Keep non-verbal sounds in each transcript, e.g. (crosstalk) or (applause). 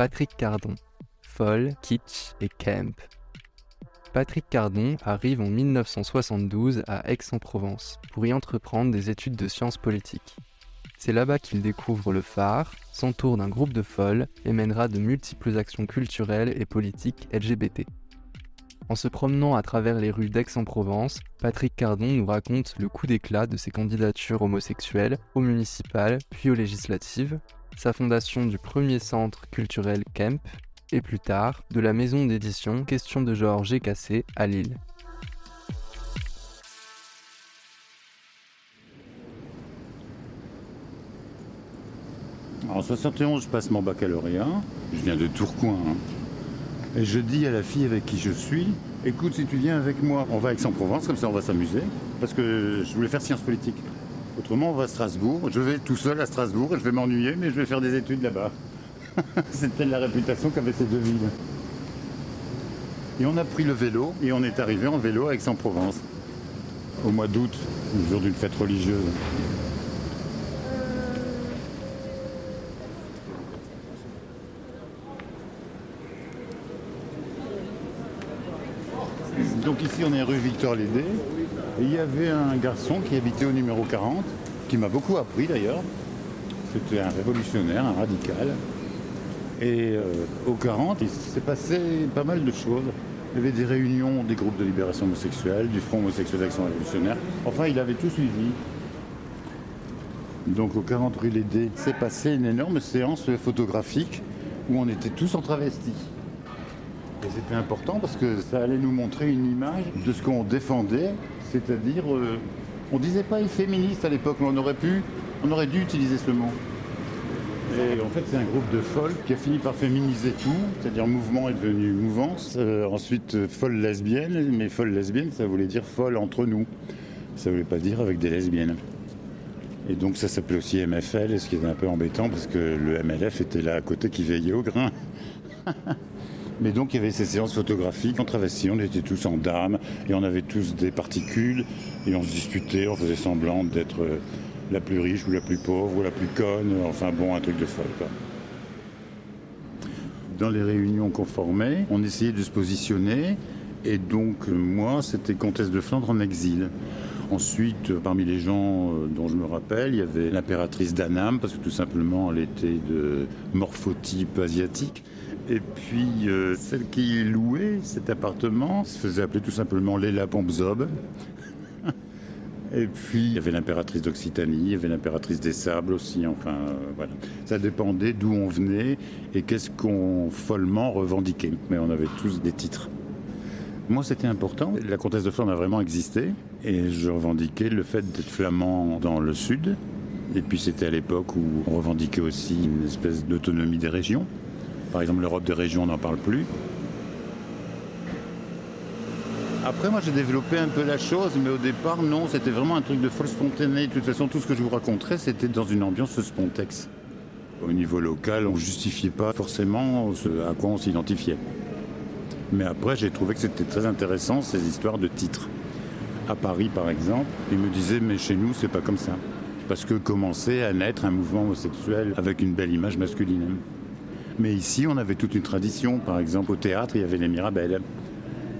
Patrick Cardon, Folle, Kitsch et Camp. Patrick Cardon arrive en 1972 à Aix-en-Provence pour y entreprendre des études de sciences politiques. C'est là-bas qu'il découvre le phare, s'entoure d'un groupe de folles et mènera de multiples actions culturelles et politiques LGBT. En se promenant à travers les rues d'Aix-en-Provence, Patrick Cardon nous raconte le coup d'éclat de ses candidatures homosexuelles aux municipales puis aux législatives, sa fondation du premier centre culturel Kemp et plus tard de la maison d'édition Question de genre GKC à Lille. En 71, je passe mon baccalauréat. Je viens de Tourcoing. hein. Et je dis à la fille avec qui je suis, écoute, si tu viens avec moi, on va à Aix-en-Provence, comme ça on va s'amuser. Parce que je voulais faire sciences politiques. Autrement, on va à Strasbourg. Je vais tout seul à Strasbourg et je vais m'ennuyer, mais je vais faire des études là-bas. (laughs) C'était la réputation qu'avaient ces deux villes. Et on a pris le vélo et on est arrivé en vélo à Aix-en-Provence. Au mois d'août, le jour d'une fête religieuse. Donc ici on est rue Victor Lédé. Et il y avait un garçon qui habitait au numéro 40, qui m'a beaucoup appris d'ailleurs. C'était un révolutionnaire, un radical. Et euh, au 40, il s'est passé pas mal de choses. Il y avait des réunions des groupes de libération homosexuelle, du Front homosexuel d'action révolutionnaire. Enfin, il avait tout suivi. Donc au 40 rue Lédé, s'est passé une énorme séance photographique où on était tous en travesti. Et c'était important parce que ça allait nous montrer une image de ce qu'on défendait, c'est-à-dire, euh, on disait pas féministe à l'époque, mais on aurait pu, on aurait dû utiliser ce mot. Et en fait, c'est un groupe de folles qui a fini par féminiser tout, c'est-à-dire mouvement est devenu mouvance. Euh, ensuite, euh, folle lesbienne, mais folle lesbienne, ça voulait dire folle entre nous. Ça voulait pas dire avec des lesbiennes. Et donc ça s'appelait aussi MFL, ce qui est un peu embêtant parce que le MLF était là à côté qui veillait au grain. (laughs) Mais donc il y avait ces séances photographiques en travesti, on était tous en dames et on avait tous des particules et on se disputait, on faisait semblant d'être euh, la plus riche ou la plus pauvre ou la plus conne, enfin bon, un truc de folle. Dans les réunions qu'on formait, on essayait de se positionner et donc moi c'était comtesse de Flandre en exil. Ensuite, euh, parmi les gens euh, dont je me rappelle, il y avait l'impératrice d'Annam, parce que tout simplement elle était de morphotype asiatique. Et puis, euh, celle qui louait cet appartement se faisait appeler tout simplement Léla Pompzob. (laughs) Et puis, il y avait l'impératrice d'Occitanie, il y avait l'impératrice des Sables aussi, enfin, euh, voilà. Ça dépendait d'où on venait et qu'est-ce qu'on follement revendiquait. Mais on avait tous des titres. Moi, c'était important. La comtesse de Flandre a vraiment existé et je revendiquais le fait d'être flamand dans le sud. Et puis, c'était à l'époque où on revendiquait aussi une espèce d'autonomie des régions. Par exemple, l'Europe des régions, on n'en parle plus. Après, moi, j'ai développé un peu la chose, mais au départ, non, c'était vraiment un truc de folle spontanée. De toute façon, tout ce que je vous raconterais, c'était dans une ambiance spontex. Au niveau local, on ne justifiait pas forcément à quoi on s'identifiait. Mais après, j'ai trouvé que c'était très intéressant, ces histoires de titres. À Paris, par exemple, ils me disaient, mais chez nous, c'est pas comme ça. Parce que commençait à naître un mouvement homosexuel avec une belle image masculine. Mais ici, on avait toute une tradition. Par exemple, au théâtre, il y avait les Mirabelles,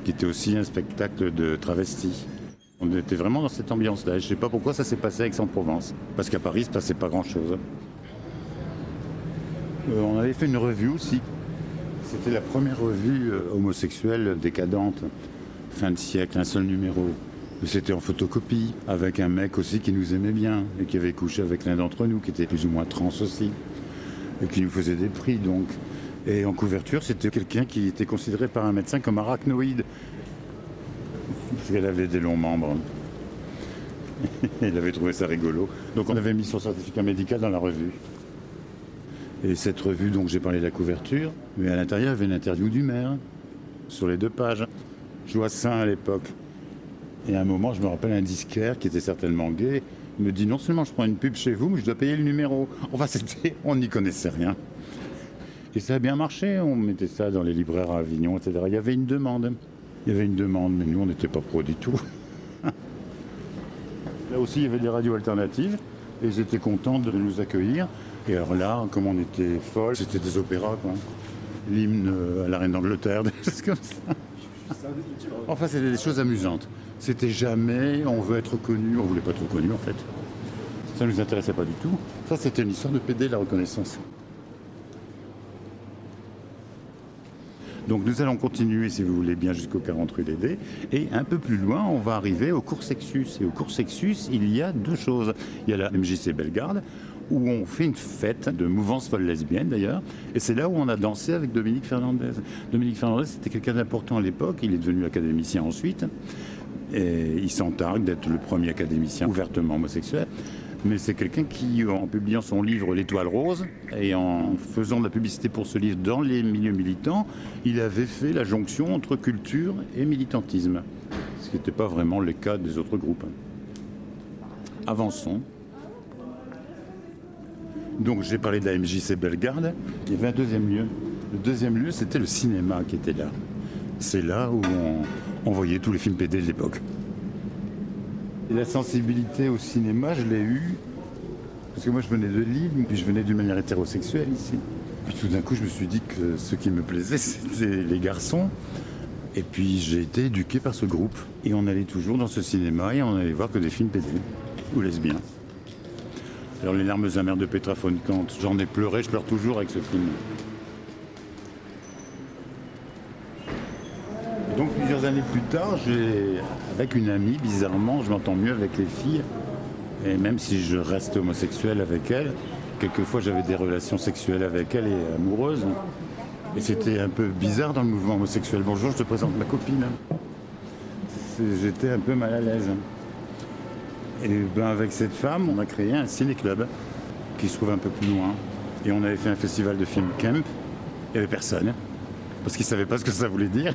qui était aussi un spectacle de travestis. On était vraiment dans cette ambiance-là. Je ne sais pas pourquoi ça s'est passé à Aix-en-Provence. Parce qu'à Paris, il se passait pas grand-chose. Euh, on avait fait une revue aussi. C'était la première revue euh, homosexuelle décadente. Fin de siècle, un seul numéro. C'était en photocopie, avec un mec aussi qui nous aimait bien et qui avait couché avec l'un d'entre nous, qui était plus ou moins trans aussi, qui nous faisait des prix donc. Et en couverture, c'était quelqu'un qui était considéré par un médecin comme arachnoïde, parce qu'elle avait des longs membres. (laughs) Il avait trouvé ça rigolo. Donc on avait mis son certificat médical dans la revue. Et cette revue, donc j'ai parlé de la couverture, mais à l'intérieur, il y avait une interview du maire, sur les deux pages. Joassin à l'époque. Et à un moment, je me rappelle un disquaire qui était certainement gay, me dit non seulement je prends une pub chez vous, mais je dois payer le numéro. Enfin, (laughs) c'était, on n'y connaissait rien. Et ça a bien marché, on mettait ça dans les libraires à Avignon, etc. Il y avait une demande. Il y avait une demande, mais nous, on n'était pas pro du tout. (laughs) Là aussi, il y avait des radios alternatives, et ils étaient contents de nous accueillir. Et alors là, comme on était folle, c'était des opéras, quoi. L'hymne à la reine d'Angleterre, (laughs) des choses comme ça. Enfin, c'était des choses amusantes. C'était jamais on veut être connu, on voulait pas être connu en fait. Ça ne nous intéressait pas du tout. Ça, c'était une histoire de PD, la reconnaissance. Donc nous allons continuer, si vous voulez bien, jusqu'au 40 rue des Et un peu plus loin, on va arriver au cours Sexus. Et au cours Sexus, il y a deux choses. Il y a la MJC Bellegarde, où on fait une fête de mouvance folle lesbienne d'ailleurs. Et c'est là où on a dansé avec Dominique Fernandez. Dominique Fernandez, c'était quelqu'un d'important à l'époque. Il est devenu académicien ensuite. Et il s'entargue d'être le premier académicien ouvertement homosexuel. Mais c'est quelqu'un qui, en publiant son livre L'étoile rose, et en faisant de la publicité pour ce livre dans les milieux militants, il avait fait la jonction entre culture et militantisme. Ce qui n'était pas vraiment le cas des autres groupes. Avançons. Donc j'ai parlé de la MJC Bellegarde. Il y avait un deuxième lieu. Le deuxième lieu, c'était le cinéma qui était là. C'est là où on, voyait tous les films PD de l'époque. Et la sensibilité au cinéma, je l'ai eue parce que moi je venais de Lille, puis je venais d'une manière hétérosexuelle ici. Puis tout d'un coup, je me suis dit que ce qui me plaisait, (laughs) c'était les garçons. Et puis j'ai été éduqué par ce groupe. Et on allait toujours dans ce cinéma et on allait voir que des films PD ou lesbiens. Alors les larmes amères de Petra von j'en ai pleuré, je pleure toujours avec ce film. donc plusieurs années plus tard, avec une amie, bizarrement, je m'entends mieux avec les filles. Et même si je reste homosexuel avec elle, quelquefois j'avais des relations sexuelles avec elle et amoureuses. Et c'était un peu bizarre dans le mouvement homosexuel. Bonjour, je te présente ma copine. J'étais un peu mal à l'aise. Et ben avec cette femme, on a créé un ciné-club qui se trouve un peu plus loin. Et on avait fait un festival de film camp. Il n'y avait personne. Parce qu'ils ne savaient pas ce que ça voulait dire.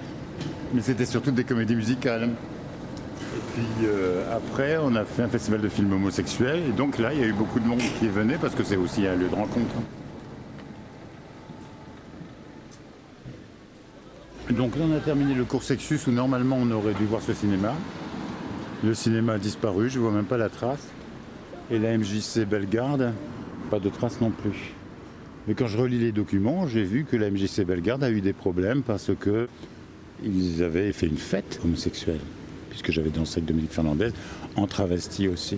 Mais c'était surtout des comédies musicales. Et puis euh, après, on a fait un festival de films homosexuels. Et donc là, il y a eu beaucoup de monde qui venu parce que c'est aussi un lieu de rencontre. Donc là, on a terminé le cours Sexus où normalement on aurait dû voir ce cinéma. Le cinéma a disparu, je ne vois même pas la trace. Et la MJC Bellegarde, pas de trace non plus. Mais quand je relis les documents, j'ai vu que la MJC Bellegarde a eu des problèmes parce que ils avaient fait une fête homosexuelle, puisque j'avais dansé avec Dominique Fernandez, en travesti aussi.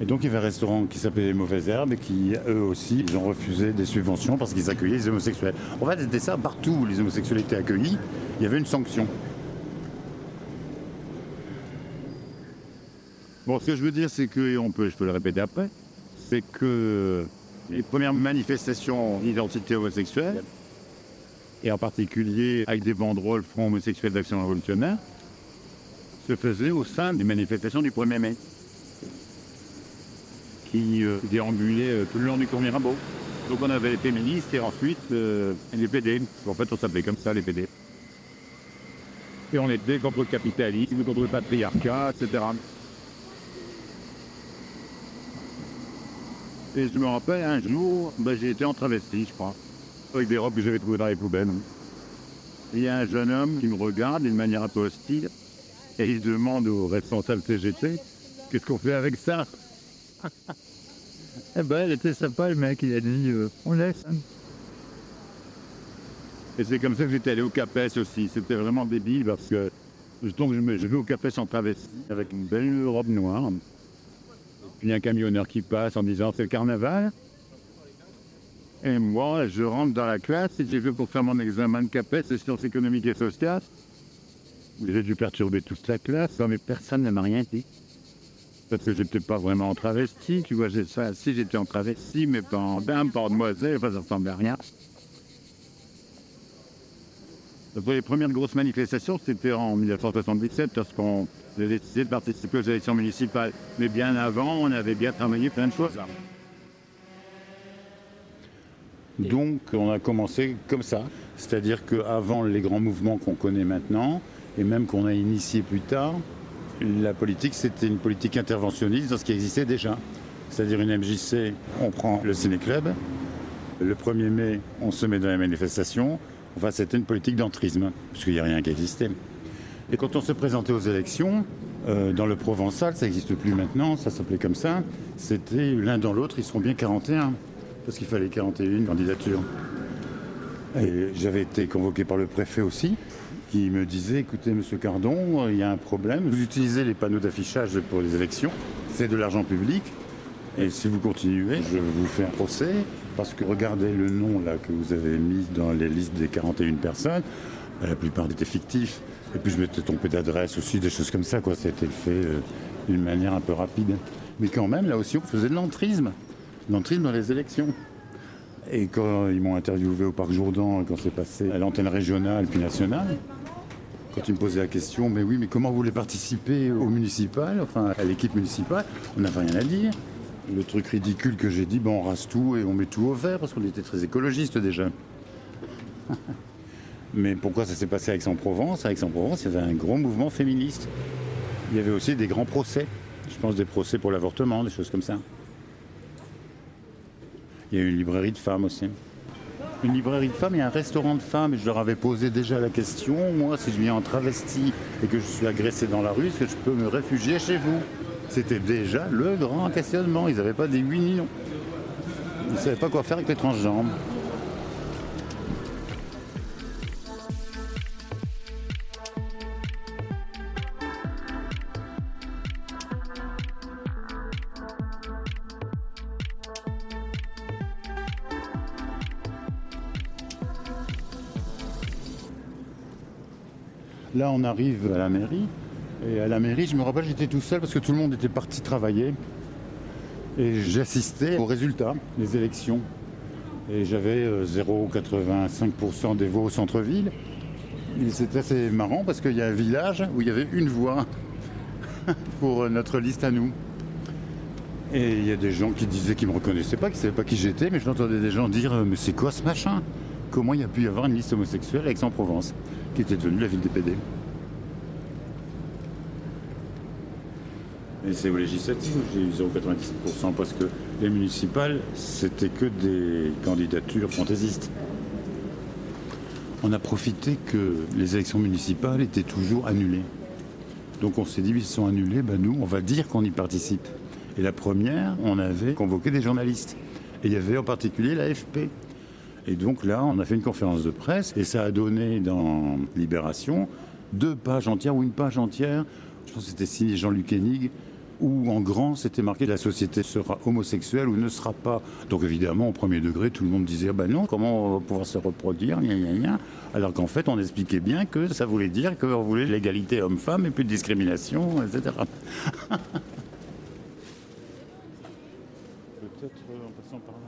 Et donc il y avait un restaurant qui s'appelait Les Mauvaises Herbes et qui, eux aussi, ils ont refusé des subventions parce qu'ils accueillaient les homosexuels. En fait, c'était ça, partout où les homosexuels étaient accueillis, il y avait une sanction. Bon, ce que je veux dire, c'est que, on peut, je peux le répéter après, c'est que les premières manifestations d'identité homosexuelle, et en particulier avec des banderoles Front homosexuel d'action révolutionnaire, se faisaient au sein des manifestations du 1er mai, qui euh, déambulaient euh, tout le long du cours Mirabeau. Donc on avait les féministes et ensuite euh, les PD. En fait, on s'appelait comme ça, les PD. Et on était contre le capitalisme, contre le patriarcat, etc. Et je me rappelle, un jour, ben, j'ai été en travesti, je crois, avec des robes que j'avais trouvées dans les poubelles. Il y a un jeune homme qui me regarde d'une manière un peu hostile et il demande au responsable CGT qu'est-ce qu'on fait avec ça? (laughs) Eh ben, elle était sympa, le mec, il a dit euh, on laisse. Et c'est comme ça que j'étais allé au CAPES aussi. C'était vraiment débile parce que donc je, me, je vais au CAPES en travesti avec une belle robe noire. Il y a un camionneur qui passe en disant c'est le carnaval. Et moi, je rentre dans la classe et j'ai fait pour faire mon examen de CAPES de sciences économiques et sociales. J'ai dû perturber toute la classe, mais personne ne m'a rien dit. Parce que j'étais pas vraiment en travesti, tu vois, ça, si j'étais en travesti, mais pas en dame, pas en demoiselle, ça ressemblait à rien. Les premières grosses manifestations, c'était en 1977, parce qu'on avait décidé de participer aux élections municipales. Mais bien avant, on avait bien travaillé plein de choses. Donc on a commencé comme ça, c'est-à-dire qu'avant les grands mouvements qu'on connaît maintenant, et même qu'on a initié plus tard, la politique c'était une politique interventionniste dans ce qui existait déjà. C'est-à-dire une MJC, on prend le ciné-club, le 1er mai on se met dans la manifestation, Enfin, c'était une politique d'entrisme, parce qu'il n'y a rien qui existait. Et quand on se présentait aux élections, Euh, dans le Provençal, ça n'existe plus maintenant, ça s'appelait comme ça. C'était l'un dans l'autre, ils sont bien 41, parce qu'il fallait 41 candidatures. Et j'avais été convoqué par le préfet aussi, qui me disait écoutez, monsieur Cardon, il y a un problème. Vous utilisez les panneaux d'affichage pour les élections, c'est de l'argent public. Et si vous continuez, je vous fais un procès, parce que regardez le nom là que vous avez mis dans les listes des 41 personnes, la plupart étaient fictifs. Et puis je m'étais trompé d'adresse aussi, des choses comme ça, quoi. Ça a été fait euh, d'une manière un peu rapide. Mais quand même, là aussi, on faisait de l'entrisme. L'entrisme dans les élections. Et quand ils m'ont interviewé au Parc Jourdan, quand c'est passé à l'antenne régionale puis nationale, quand ils me posaient la question, mais oui, mais comment vous voulez participer au municipal, enfin à l'équipe municipale, on n'avait rien à dire. Le truc ridicule que j'ai dit, ben on rase tout et on met tout au vert parce qu'on était très écologiste déjà. (laughs) Mais pourquoi ça s'est passé à Aix-en-Provence? À Aix-en-Provence, il y avait un gros mouvement féministe. Il y avait aussi des grands procès. Je pense des procès pour l'avortement, des choses comme ça. Il y a une librairie de femmes aussi. Une librairie de femmes et un restaurant de femmes. Et je leur avais posé déjà la question, moi, si je viens en travesti et que je suis agressé dans la rue, est-ce que je peux me réfugier chez vous? C'était déjà le grand questionnement. Ils n'avaient pas des oui non. Ils ne savaient pas quoi faire avec les transgenres. Là, on arrive à la mairie. Et à la mairie, je me rappelle, j'étais tout seul parce que tout le monde était parti travailler. Et j'assistais aux résultats des élections. Et j'avais 0,85% des voix au centre-ville. Et c'était assez marrant parce qu'il y a un village où il y avait une voix (laughs) pour notre liste à nous. Et il y a des gens qui disaient qu'ils ne me reconnaissaient pas, qu'ils ne savaient pas qui j'étais, mais j'entendais des gens dire Mais c'est quoi ce machin? Comment il y a pu y avoir une liste homosexuelle à Aix-en-Provence? Qui était devenue la ville des PD. C'est aux législatives j'ai eu 0,97% parce que les municipales, c'était que des candidatures fantaisistes. On a profité que les élections municipales étaient toujours annulées. Donc on s'est dit, ils sont annulés, ben nous, on va dire qu'on y participe. Et la première, on avait convoqué des journalistes. Et il y avait en particulier l'AFP, et donc là, on a fait une conférence de presse et ça a donné dans Libération deux pages entières ou une page entière. Je pense que c'était signé Jean-Luc Hennig où en grand c'était marqué la société sera homosexuelle ou ne sera pas. Donc évidemment, au premier degré, tout le monde disait ben non, comment on va pouvoir se reproduire, alors qu'en fait on expliquait bien que ça voulait dire qu'on voulait l'égalité homme-femme et plus de discrimination, etc. Peut-être en passant par là.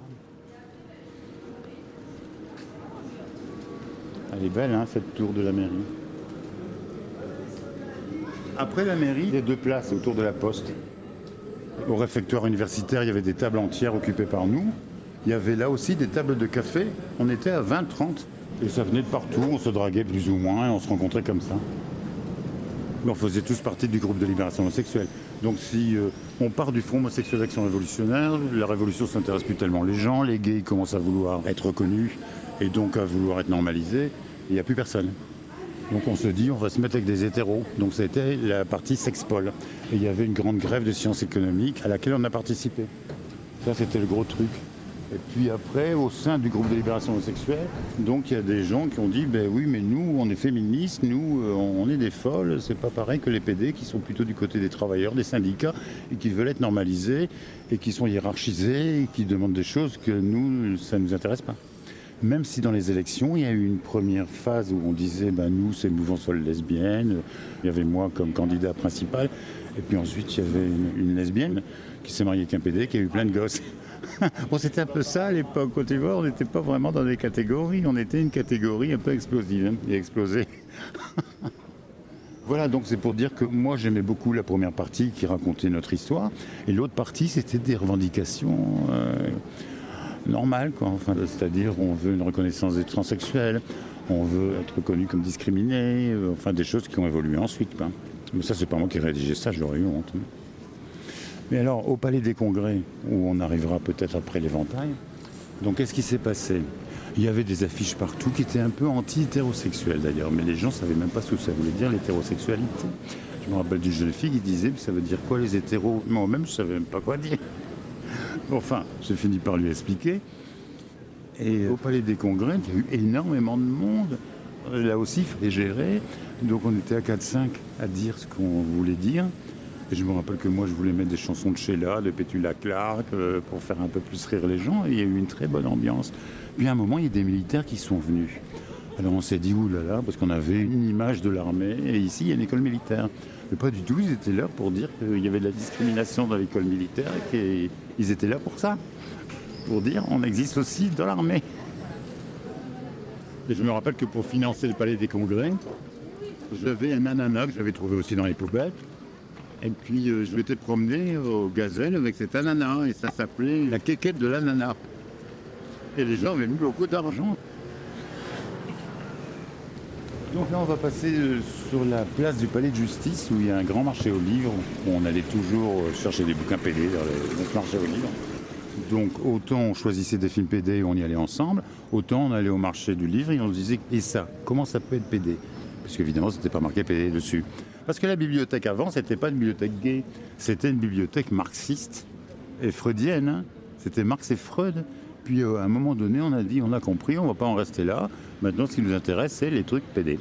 Elle est belle, hein, cette tour de la mairie. Après la mairie, il y a deux places autour de la poste. Au réfectoire universitaire, il y avait des tables entières occupées par nous. Il y avait là aussi des tables de café. On était à 20-30. Et ça venait de partout. On se draguait plus ou moins et on se rencontrait comme ça. On faisait tous partie du groupe de libération homosexuelle. Donc si euh, on part du Front homosexuel d'action révolutionnaire, la révolution s'intéresse plus tellement les gens, les gays commencent à vouloir être reconnus et donc à vouloir être normalisés, il n'y a plus personne. Donc on se dit on va se mettre avec des hétéros. Donc c'était la partie sexpol. Et il y avait une grande grève de sciences économiques à laquelle on a participé. Ça c'était le gros truc. Et puis après, au sein du groupe de libération homosexuelle, donc il y a des gens qui ont dit ben oui, mais nous, on est féministes, nous, euh, on est des folles, c'est pas pareil que les PD qui sont plutôt du côté des travailleurs, des syndicats, et qui veulent être normalisés, et qui sont hiérarchisés, et qui demandent des choses que nous, ça ne nous intéresse pas. Même si dans les élections, il y a eu une première phase où on disait ben nous, c'est mouvement sur les lesbiennes, il y avait moi comme candidat principal, et puis ensuite il y avait une, une lesbienne qui s'est mariée avec un PD qui a eu plein de gosses. (laughs) bon, c'était un peu ça à l'époque. Côte d'Ivoire, on n'était pas vraiment dans des catégories. On était une catégorie un peu explosive hein, et explosée. (laughs) Voilà, donc c'est pour dire que moi j'aimais beaucoup la première partie qui racontait notre histoire, et l'autre partie c'était des revendications euh, normales, quoi. C'est-à-dire on veut une reconnaissance des transsexuels, on veut être reconnu comme discriminé, euh, enfin des choses qui ont évolué ensuite. Mais ça c'est pas moi qui ai rédigé ça, j'aurais eu honte. Hein. Mais alors, au Palais des Congrès, où on arrivera peut-être après l'éventail, donc qu'est-ce qui s'est passé? Il y avait des affiches partout qui étaient un peu anti-hétérosexuelles d'ailleurs, mais les gens ne savaient même pas ce que ça voulait dire l'hétérosexualité. Je me rappelle d'une jeune fille qui disait, ça veut dire quoi les hétéros? Moi-même, je ne savais même pas quoi dire. Enfin, j'ai fini par lui expliquer. Et au Palais des Congrès, il y a eu énormément de monde. Là aussi, il fallait gérer. Donc on était à 4-5 à dire ce qu'on voulait dire. Et je me rappelle que moi, je voulais mettre des chansons de Sheila, de Petula Clark, euh, pour faire un peu plus rire les gens. Et il y a eu une très bonne ambiance. Puis à un moment, il y a des militaires qui sont venus. Alors on s'est dit, oulala, parce qu'on avait une image de l'armée, et ici, il y a une école militaire. Mais pas du tout, ils étaient là pour dire qu'il y avait de la discrimination dans l'école militaire et qu'ils étaient là pour ça. Pour dire, on existe aussi dans l'armée. Et je me rappelle que pour financer le palais des congrès, j'avais un ananas que j'avais trouvé aussi dans les poubelles. Et puis euh, je m'étais promené au gazelle avec cet ananas et ça s'appelait la quéquette de l'ananas. Et les gens avaient mis beaucoup d'argent. Donc là, on va passer euh, sur la place du Palais de Justice où il y a un grand marché aux livres. On allait toujours euh, chercher des bouquins PD dans, le marché aux livres. Donc autant on choisissait des films PD et on y allait ensemble, autant on allait au marché du livre et on se disait et ça, comment ça peut être PD Parce qu'évidemment, c'était pas marqué PD dessus. Parce que la bibliothèque avant, c'était pas une bibliothèque gay, c'était une bibliothèque marxiste et freudienne. Hein. C'était Marx et Freud. Puis euh, à un moment donné, on a dit, on a compris, on va pas en rester là. Maintenant, ce qui nous intéresse, c'est les trucs PD.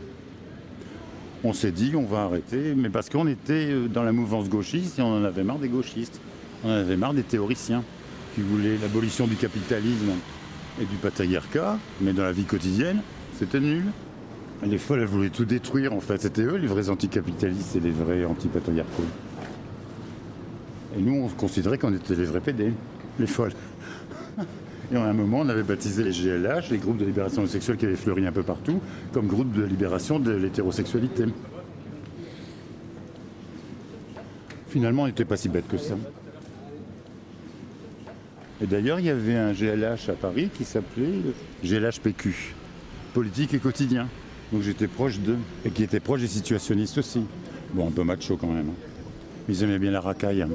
On s'est dit, on va arrêter, mais parce qu'on était euh, dans la mouvance gauchiste et on en avait marre des gauchistes. On en avait marre des théoriciens qui voulaient l'abolition du capitalisme et du patriarcat, mais dans la vie quotidienne, c'était nul. Les folles, elles voulaient tout détruire, en fait. C'était eux, les vrais anticapitalistes et les vrais antipatriarcaux. Et nous, on considérait qu'on était les vrais PD, les folles. (laughs) Et à un moment, on avait baptisé les GLH, les groupes de libération sexuelle qui avaient fleuri un peu partout, comme groupe de libération de l'hétérosexualité. Finalement, on n'était pas si bête que ça. Et d'ailleurs, il y avait un GLH à Paris qui s'appelait GLHPQ, politique et quotidien. Donc j'étais proche d'eux, et qui était proche des situationnistes aussi. Bon, un peu macho quand même. Hein. Ils aimaient bien la racaille. Hein.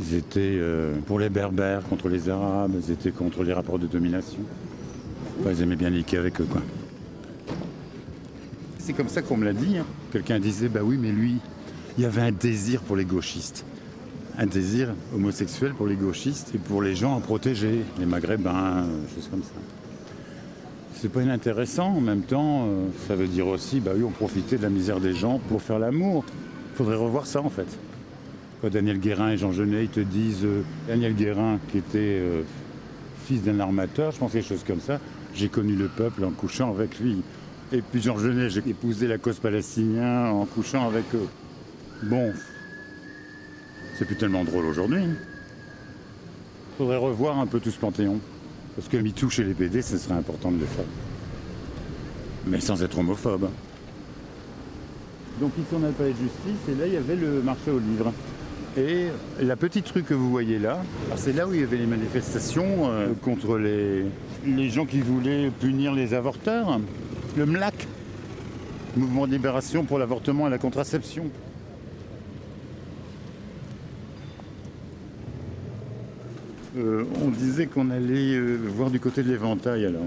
Ils étaient euh, pour les berbères, contre les arabes, ils étaient contre les rapports de domination. ils aimaient bien niquer avec eux, quoi. C'est comme ça qu'on me l'a dit. Hein. Quelqu'un disait, bah oui, mais lui, il y avait un désir pour les gauchistes. Un désir homosexuel pour les gauchistes et pour les gens à protéger, les maghrébins, euh, choses comme ça. C'est pas inintéressant, en même temps, euh, ça veut dire aussi, bah oui, on profitait de la misère des gens pour faire l'amour. Il faudrait revoir ça, en fait. Daniel Guérin et Jean Genet te disent euh, Daniel Guérin, qui était euh, fils d'un armateur, je pense quelque chose comme ça, j'ai connu le peuple en couchant avec lui. Et puis Jean Genet, j'ai épousé la cause palestinienne en couchant avec eux. Bon, c'est plus tellement drôle aujourd'hui. Il faudrait revoir un peu tout ce panthéon. Parce que MeToo chez les PD, ce serait important de le faire. Mais sans être homophobe. Donc ici on a le palais de justice et là il y avait le marché aux livres. Et la petite rue que vous voyez là, c'est là où il y avait les manifestations euh, contre les, les gens qui voulaient punir les avorteurs. Le MLAC, Mouvement de libération pour l'avortement et la contraception. Euh, on disait qu'on allait euh, voir du côté de l'éventail alors.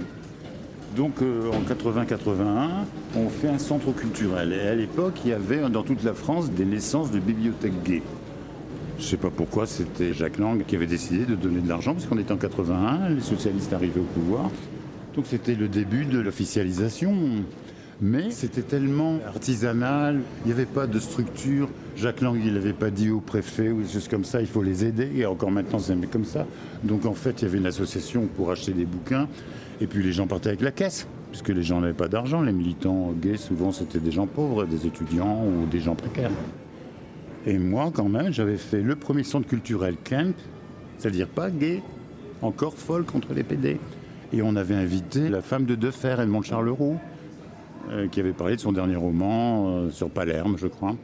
Donc en 80-81, on fait un centre culturel. Et à l'époque, il y avait dans toute la France des naissances de bibliothèques gays. Je ne sais pas pourquoi, c'était Jacques Lang qui avait décidé de donner de l'argent, parce qu'on était en 81, les socialistes arrivaient au pouvoir. Donc c'était le début de l'officialisation. Mais c'était tellement artisanal, il n'y avait pas de structure. Jacques Lang, il n'avait pas dit au préfet ou des choses comme ça, il faut les aider. Et encore maintenant, c'est comme ça. Donc en fait, il y avait une association pour acheter des bouquins. Et puis les gens partaient avec la caisse, puisque les gens n'avaient pas d'argent. Les militants gays, souvent, c'était des gens pauvres, des étudiants ou des gens précaires. Et moi, quand même, j'avais fait le premier centre culturel camp, c'est-à-dire pas gay, encore folle contre les PD. Et on avait invité la femme de Defer, Edmond Charleroux, euh, qui avait parlé de son dernier roman euh, sur Palerme, je crois.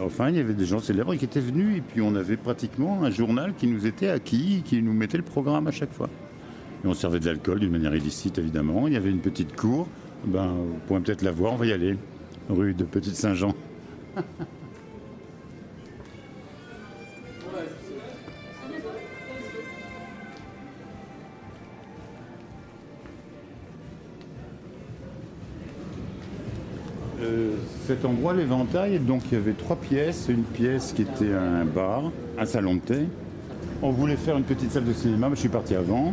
Enfin, il y avait des gens célèbres qui étaient venus, et puis on avait pratiquement un journal qui nous était acquis, qui nous mettait le programme à chaque fois. Et on servait de l'alcool d'une manière illicite, évidemment. Il y avait une petite cour. Ben, vous pourrez peut-être la voir, on va y aller. Rue de Petite (laughs) euh, cet endroit, l'éventail, donc il y avait trois pièces. Une pièce qui était un bar, un salon de thé. On voulait faire une petite salle de cinéma, mais je suis parti avant.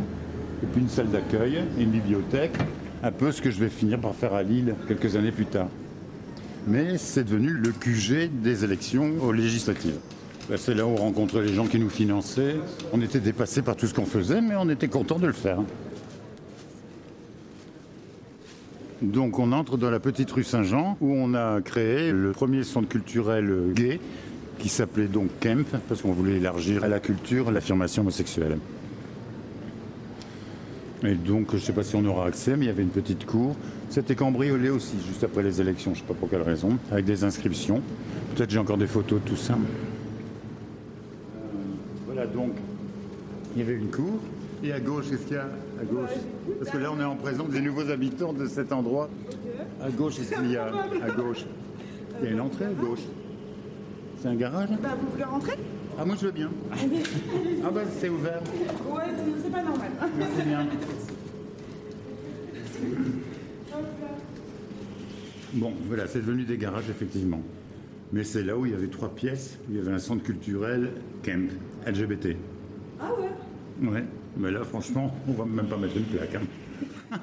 Et puis une salle d'accueil une bibliothèque. Un peu ce que je vais finir par faire à Lille quelques années plus tard. Mais c'est devenu le QG des élections aux législatives. Ben, c'est là où on rencontrait les gens qui nous finançaient. On était dépassés par tout ce qu'on faisait, mais on était content de le faire. Donc on entre dans la petite rue Saint-Jean où on a créé le premier centre culturel gay qui s'appelait donc Kemp parce qu'on voulait élargir à la culture l'affirmation homosexuelle. Et donc je ne sais pas si on aura accès, mais il y avait une petite cour. C'était cambriolé aussi juste après les élections, je ne sais pas pour quelle raison, avec des inscriptions. Peut-être j'ai encore des photos de tout ça. Euh, voilà donc, il y avait une cour. Et à gauche, qu'est-ce qu'il y a À gauche Parce que là, on est en présence des nouveaux habitants de cet endroit. À gauche, qu'est-ce qu'il y a À gauche. Il y a une entrée à gauche. C'est un garage Bah, vous voulez rentrer? Ah, moi, je veux bien. (laughs) Ah, bah, c'est ouvert. Ouais, c'est- c'est pas normal. Merci bien. Bon, voilà, c'est devenu des garages, effectivement. Mais c'est là où il y avait trois pièces. où Il y avait un centre culturel camp LGBT. Ah ouais? Ouais, mais là, franchement, on va même pas mettre une plaque. hein.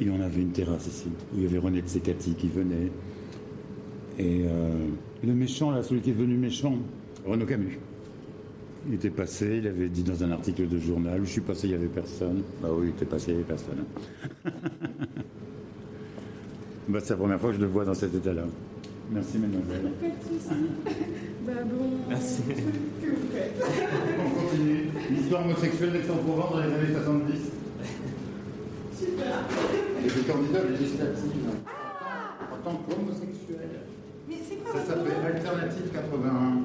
Et on avait une terrasse ici, où il y avait René Tsekati qui venait. Et euh, le méchant, là, celui qui est devenu méchant, Renaud Camus. Il était passé, il avait dit dans un article de journal, je suis passé, il n'y avait personne. Bah oui, il était passé, il n'y avait personne. (laughs) bah, c'est la première fois que je le vois dans cet état-là. Merci, mademoiselle. Pas de soucis. (laughs) bah bon. Merci. Que vous faites On continue. L'histoire homosexuelle d'Aix-en-Provence dans les années 70. Super. Et le candidat législatif en tant qu'homosexuel. Mais c'est quoi Ça votre s'appelle nom? Alternative 81.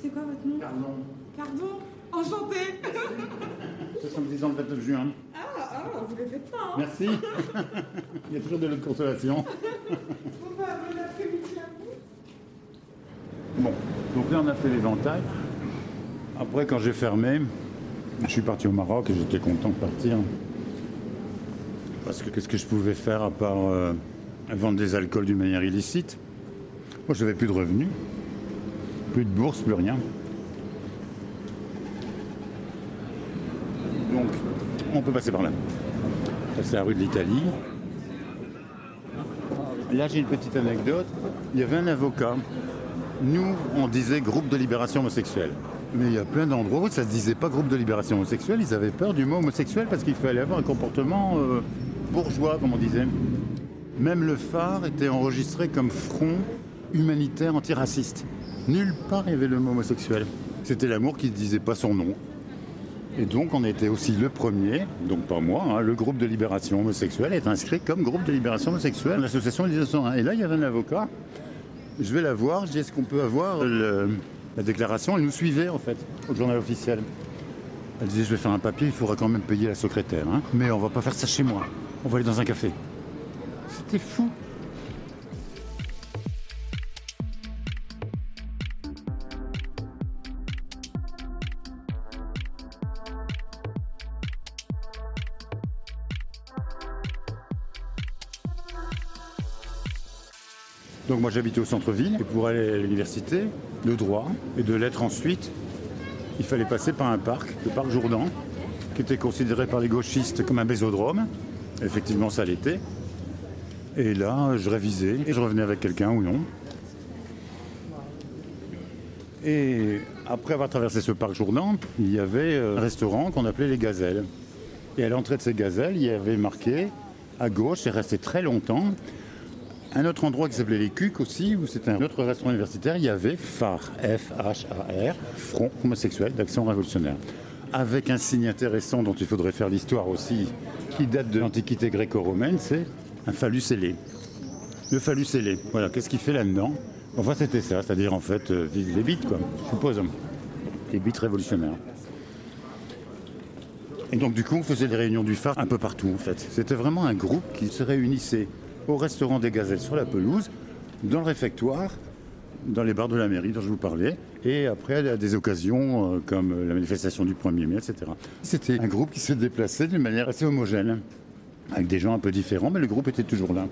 C'est quoi votre nom? Pardon. Pardon Enchanté (laughs) 70 ans le 29 juin. Ah, ah, vous les faites pas, hein Merci. (laughs) Il y a toujours de l'autre consolation. Bon bah, bon après-midi à vous. Bon, donc là on a fait l'éventail. Après, quand j'ai fermé, je suis parti au Maroc et j'étais content de partir. Parce que qu'est-ce que je pouvais faire à part euh, vendre des alcools d'une manière illicite? Moi, je n'avais plus de revenus, plus de bourse, plus rien. Donc, on peut passer par là. C'est la rue de l'Italie. Là, j'ai une petite anecdote. Il y avait un avocat. Nous, on disait groupe de libération homosexuelle. Mais il y a plein d'endroits où ça ne se disait pas groupe de libération homosexuelle. Ils avaient peur du mot homosexuel parce qu'il fallait avoir un comportement euh, bourgeois, comme on disait. Même le phare était enregistré comme front humanitaire antiraciste. Nulle part il y avait le mot homosexuel. C'était l'amour qui ne disait pas son nom. Et donc on était aussi le premier, donc pas moi, hein, le groupe de libération homosexuelle est inscrit comme groupe de libération homosexuelle, l'association 1901. Et là il y avait un avocat, je vais la voir, je dis est-ce qu'on peut avoir le- la déclaration? Elle nous suivait en fait au journal officiel. Elle disait je vais faire un papier, il faudra quand même payer la secrétaire. hein. Mais on va pas faire ça chez moi, on va aller dans un café. C'était fou. Moi j'habitais au centre-ville et pour aller à l'université, le droit et de l'être ensuite, il fallait passer par un parc, le parc Jourdan, qui était considéré par les gauchistes comme un bésodrome. Effectivement ça l'était. Et là je révisais et je revenais avec quelqu'un ou non. Et après avoir traversé ce parc Jourdan, il y avait euh, un restaurant qu'on appelait les Gazelles. Et à l'entrée de ces Gazelles, il y avait marqué à gauche, et resté très longtemps, un autre endroit qui s'appelait les Cucs aussi, où c'était un autre restaurant universitaire, il y avait FAR, F-H-A-R, Front homosexuel d'action révolutionnaire. Avec un signe intéressant dont il faudrait faire l'histoire aussi, qui date de l'Antiquité gréco-romaine, c'est un phallus ailé. Le phallus ailé, voilà, qu'est-ce qu'il fait là-dedans? Enfin, c'était ça, c'est-à-dire en fait, euh, les bites, quoi, je suppose. Les bites révolutionnaires. Et donc du coup, on faisait des réunions du phare un peu partout en fait. C'était vraiment un groupe qui se réunissait au restaurant des Gazelles sur la pelouse, dans le réfectoire, dans les bars de la mairie dont je vous parlais, et après à des occasions euh, comme la manifestation du 1er mai, etc. C'était un groupe qui se déplaçait d'une manière assez homogène, avec des gens un peu différents, mais le groupe était toujours là.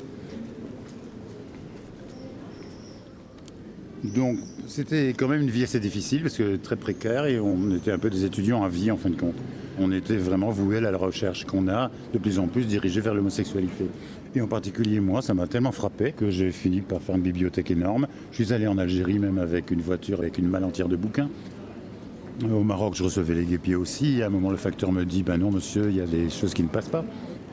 Donc c'était quand même une vie assez difficile parce que très précaire et on était un peu des étudiants à vie en fin de compte. On était vraiment voués à la recherche qu'on a de plus en plus dirigée vers l'homosexualité. Et en particulier moi, ça m'a tellement frappé que j'ai fini par faire une bibliothèque énorme. Je suis allé en Algérie même avec une voiture avec une malle entière de bouquins. Au Maroc, je recevais les guépiers aussi. À un moment, le facteur me dit Ben non, monsieur, il y a des choses qui ne passent pas.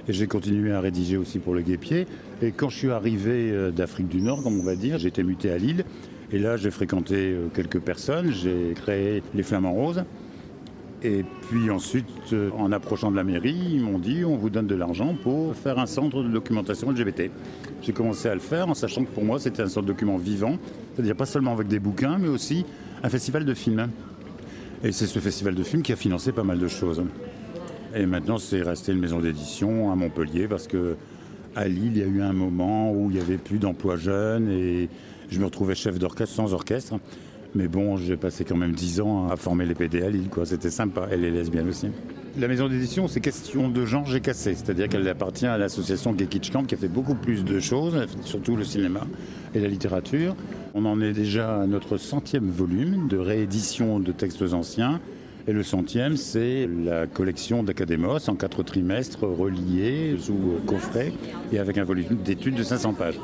Et j'ai continué à rédiger aussi pour le guépier. Et quand je suis arrivé euh, d'Afrique du Nord, comme on va dire, été muté à Lille. Et là, j'ai fréquenté euh, quelques personnes. J'ai créé les Flamants Roses. Et puis ensuite, euh, en approchant de la mairie, ils m'ont dit on vous donne de l'argent pour faire un centre de documentation LGBT. J'ai commencé à le faire en sachant que pour moi c'était un centre de document vivant, c'est-à-dire pas seulement avec des bouquins, mais aussi un festival de films. Et c'est ce festival de films qui a financé pas mal de choses. Et maintenant, c'est resté une maison d'édition à Montpellier parce que à Lille, il y a eu un moment où il n'y avait plus d'emplois jeunes et je me retrouvais chef d'orchestre sans orchestre. Mais bon, j'ai passé quand même dix ans à former les PD à Lille, quoi. C'était sympa. Elle est lesbienne aussi. La maison d'édition, c'est question de genre j'ai cassé. C'est-à-dire qu'elle appartient à l'association Gay Camp qui a fait beaucoup plus de choses, surtout le cinéma et la littérature. On en est déjà à notre centième volume de réédition de textes anciens. Et le centième, c'est la collection d'Académos en quatre trimestres reliés sous coffret et avec un volume d'études de 500 pages.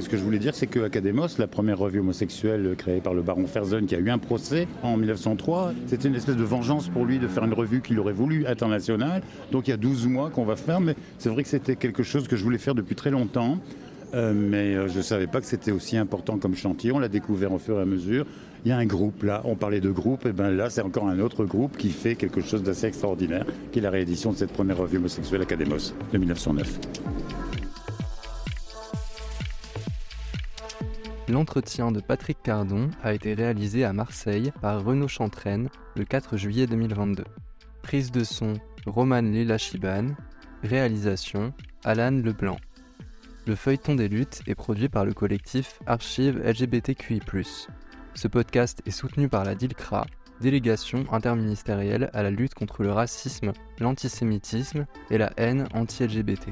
Ce que je voulais dire, c'est que Académos, la première revue homosexuelle créée par le baron Ferzen, qui a eu un procès en 1903, c'était une espèce de vengeance pour lui de faire une revue qu'il aurait voulu internationale. Donc il y a 12 mois qu'on va faire, mais c'est vrai que c'était quelque chose que je voulais faire depuis très longtemps. Euh, mais euh, je ne savais pas que c'était aussi important comme chantier. On l'a découvert au fur et à mesure. Il y a un groupe là, on parlait de groupe, et bien là c'est encore un autre groupe qui fait quelque chose d'assez extraordinaire, qui est la réédition de cette première revue homosexuelle Académos de 1909. L'entretien de Patrick Cardon a été réalisé à Marseille par Renaud Chantraine le 4 juillet 2022. Prise de son Roman Lilachiban, réalisation Alan Leblanc. Le feuilleton des luttes est produit par le collectif Archives LGBTQI. Ce podcast est soutenu par la DILCRA, délégation interministérielle à la lutte contre le racisme, l'antisémitisme et la haine anti-LGBT.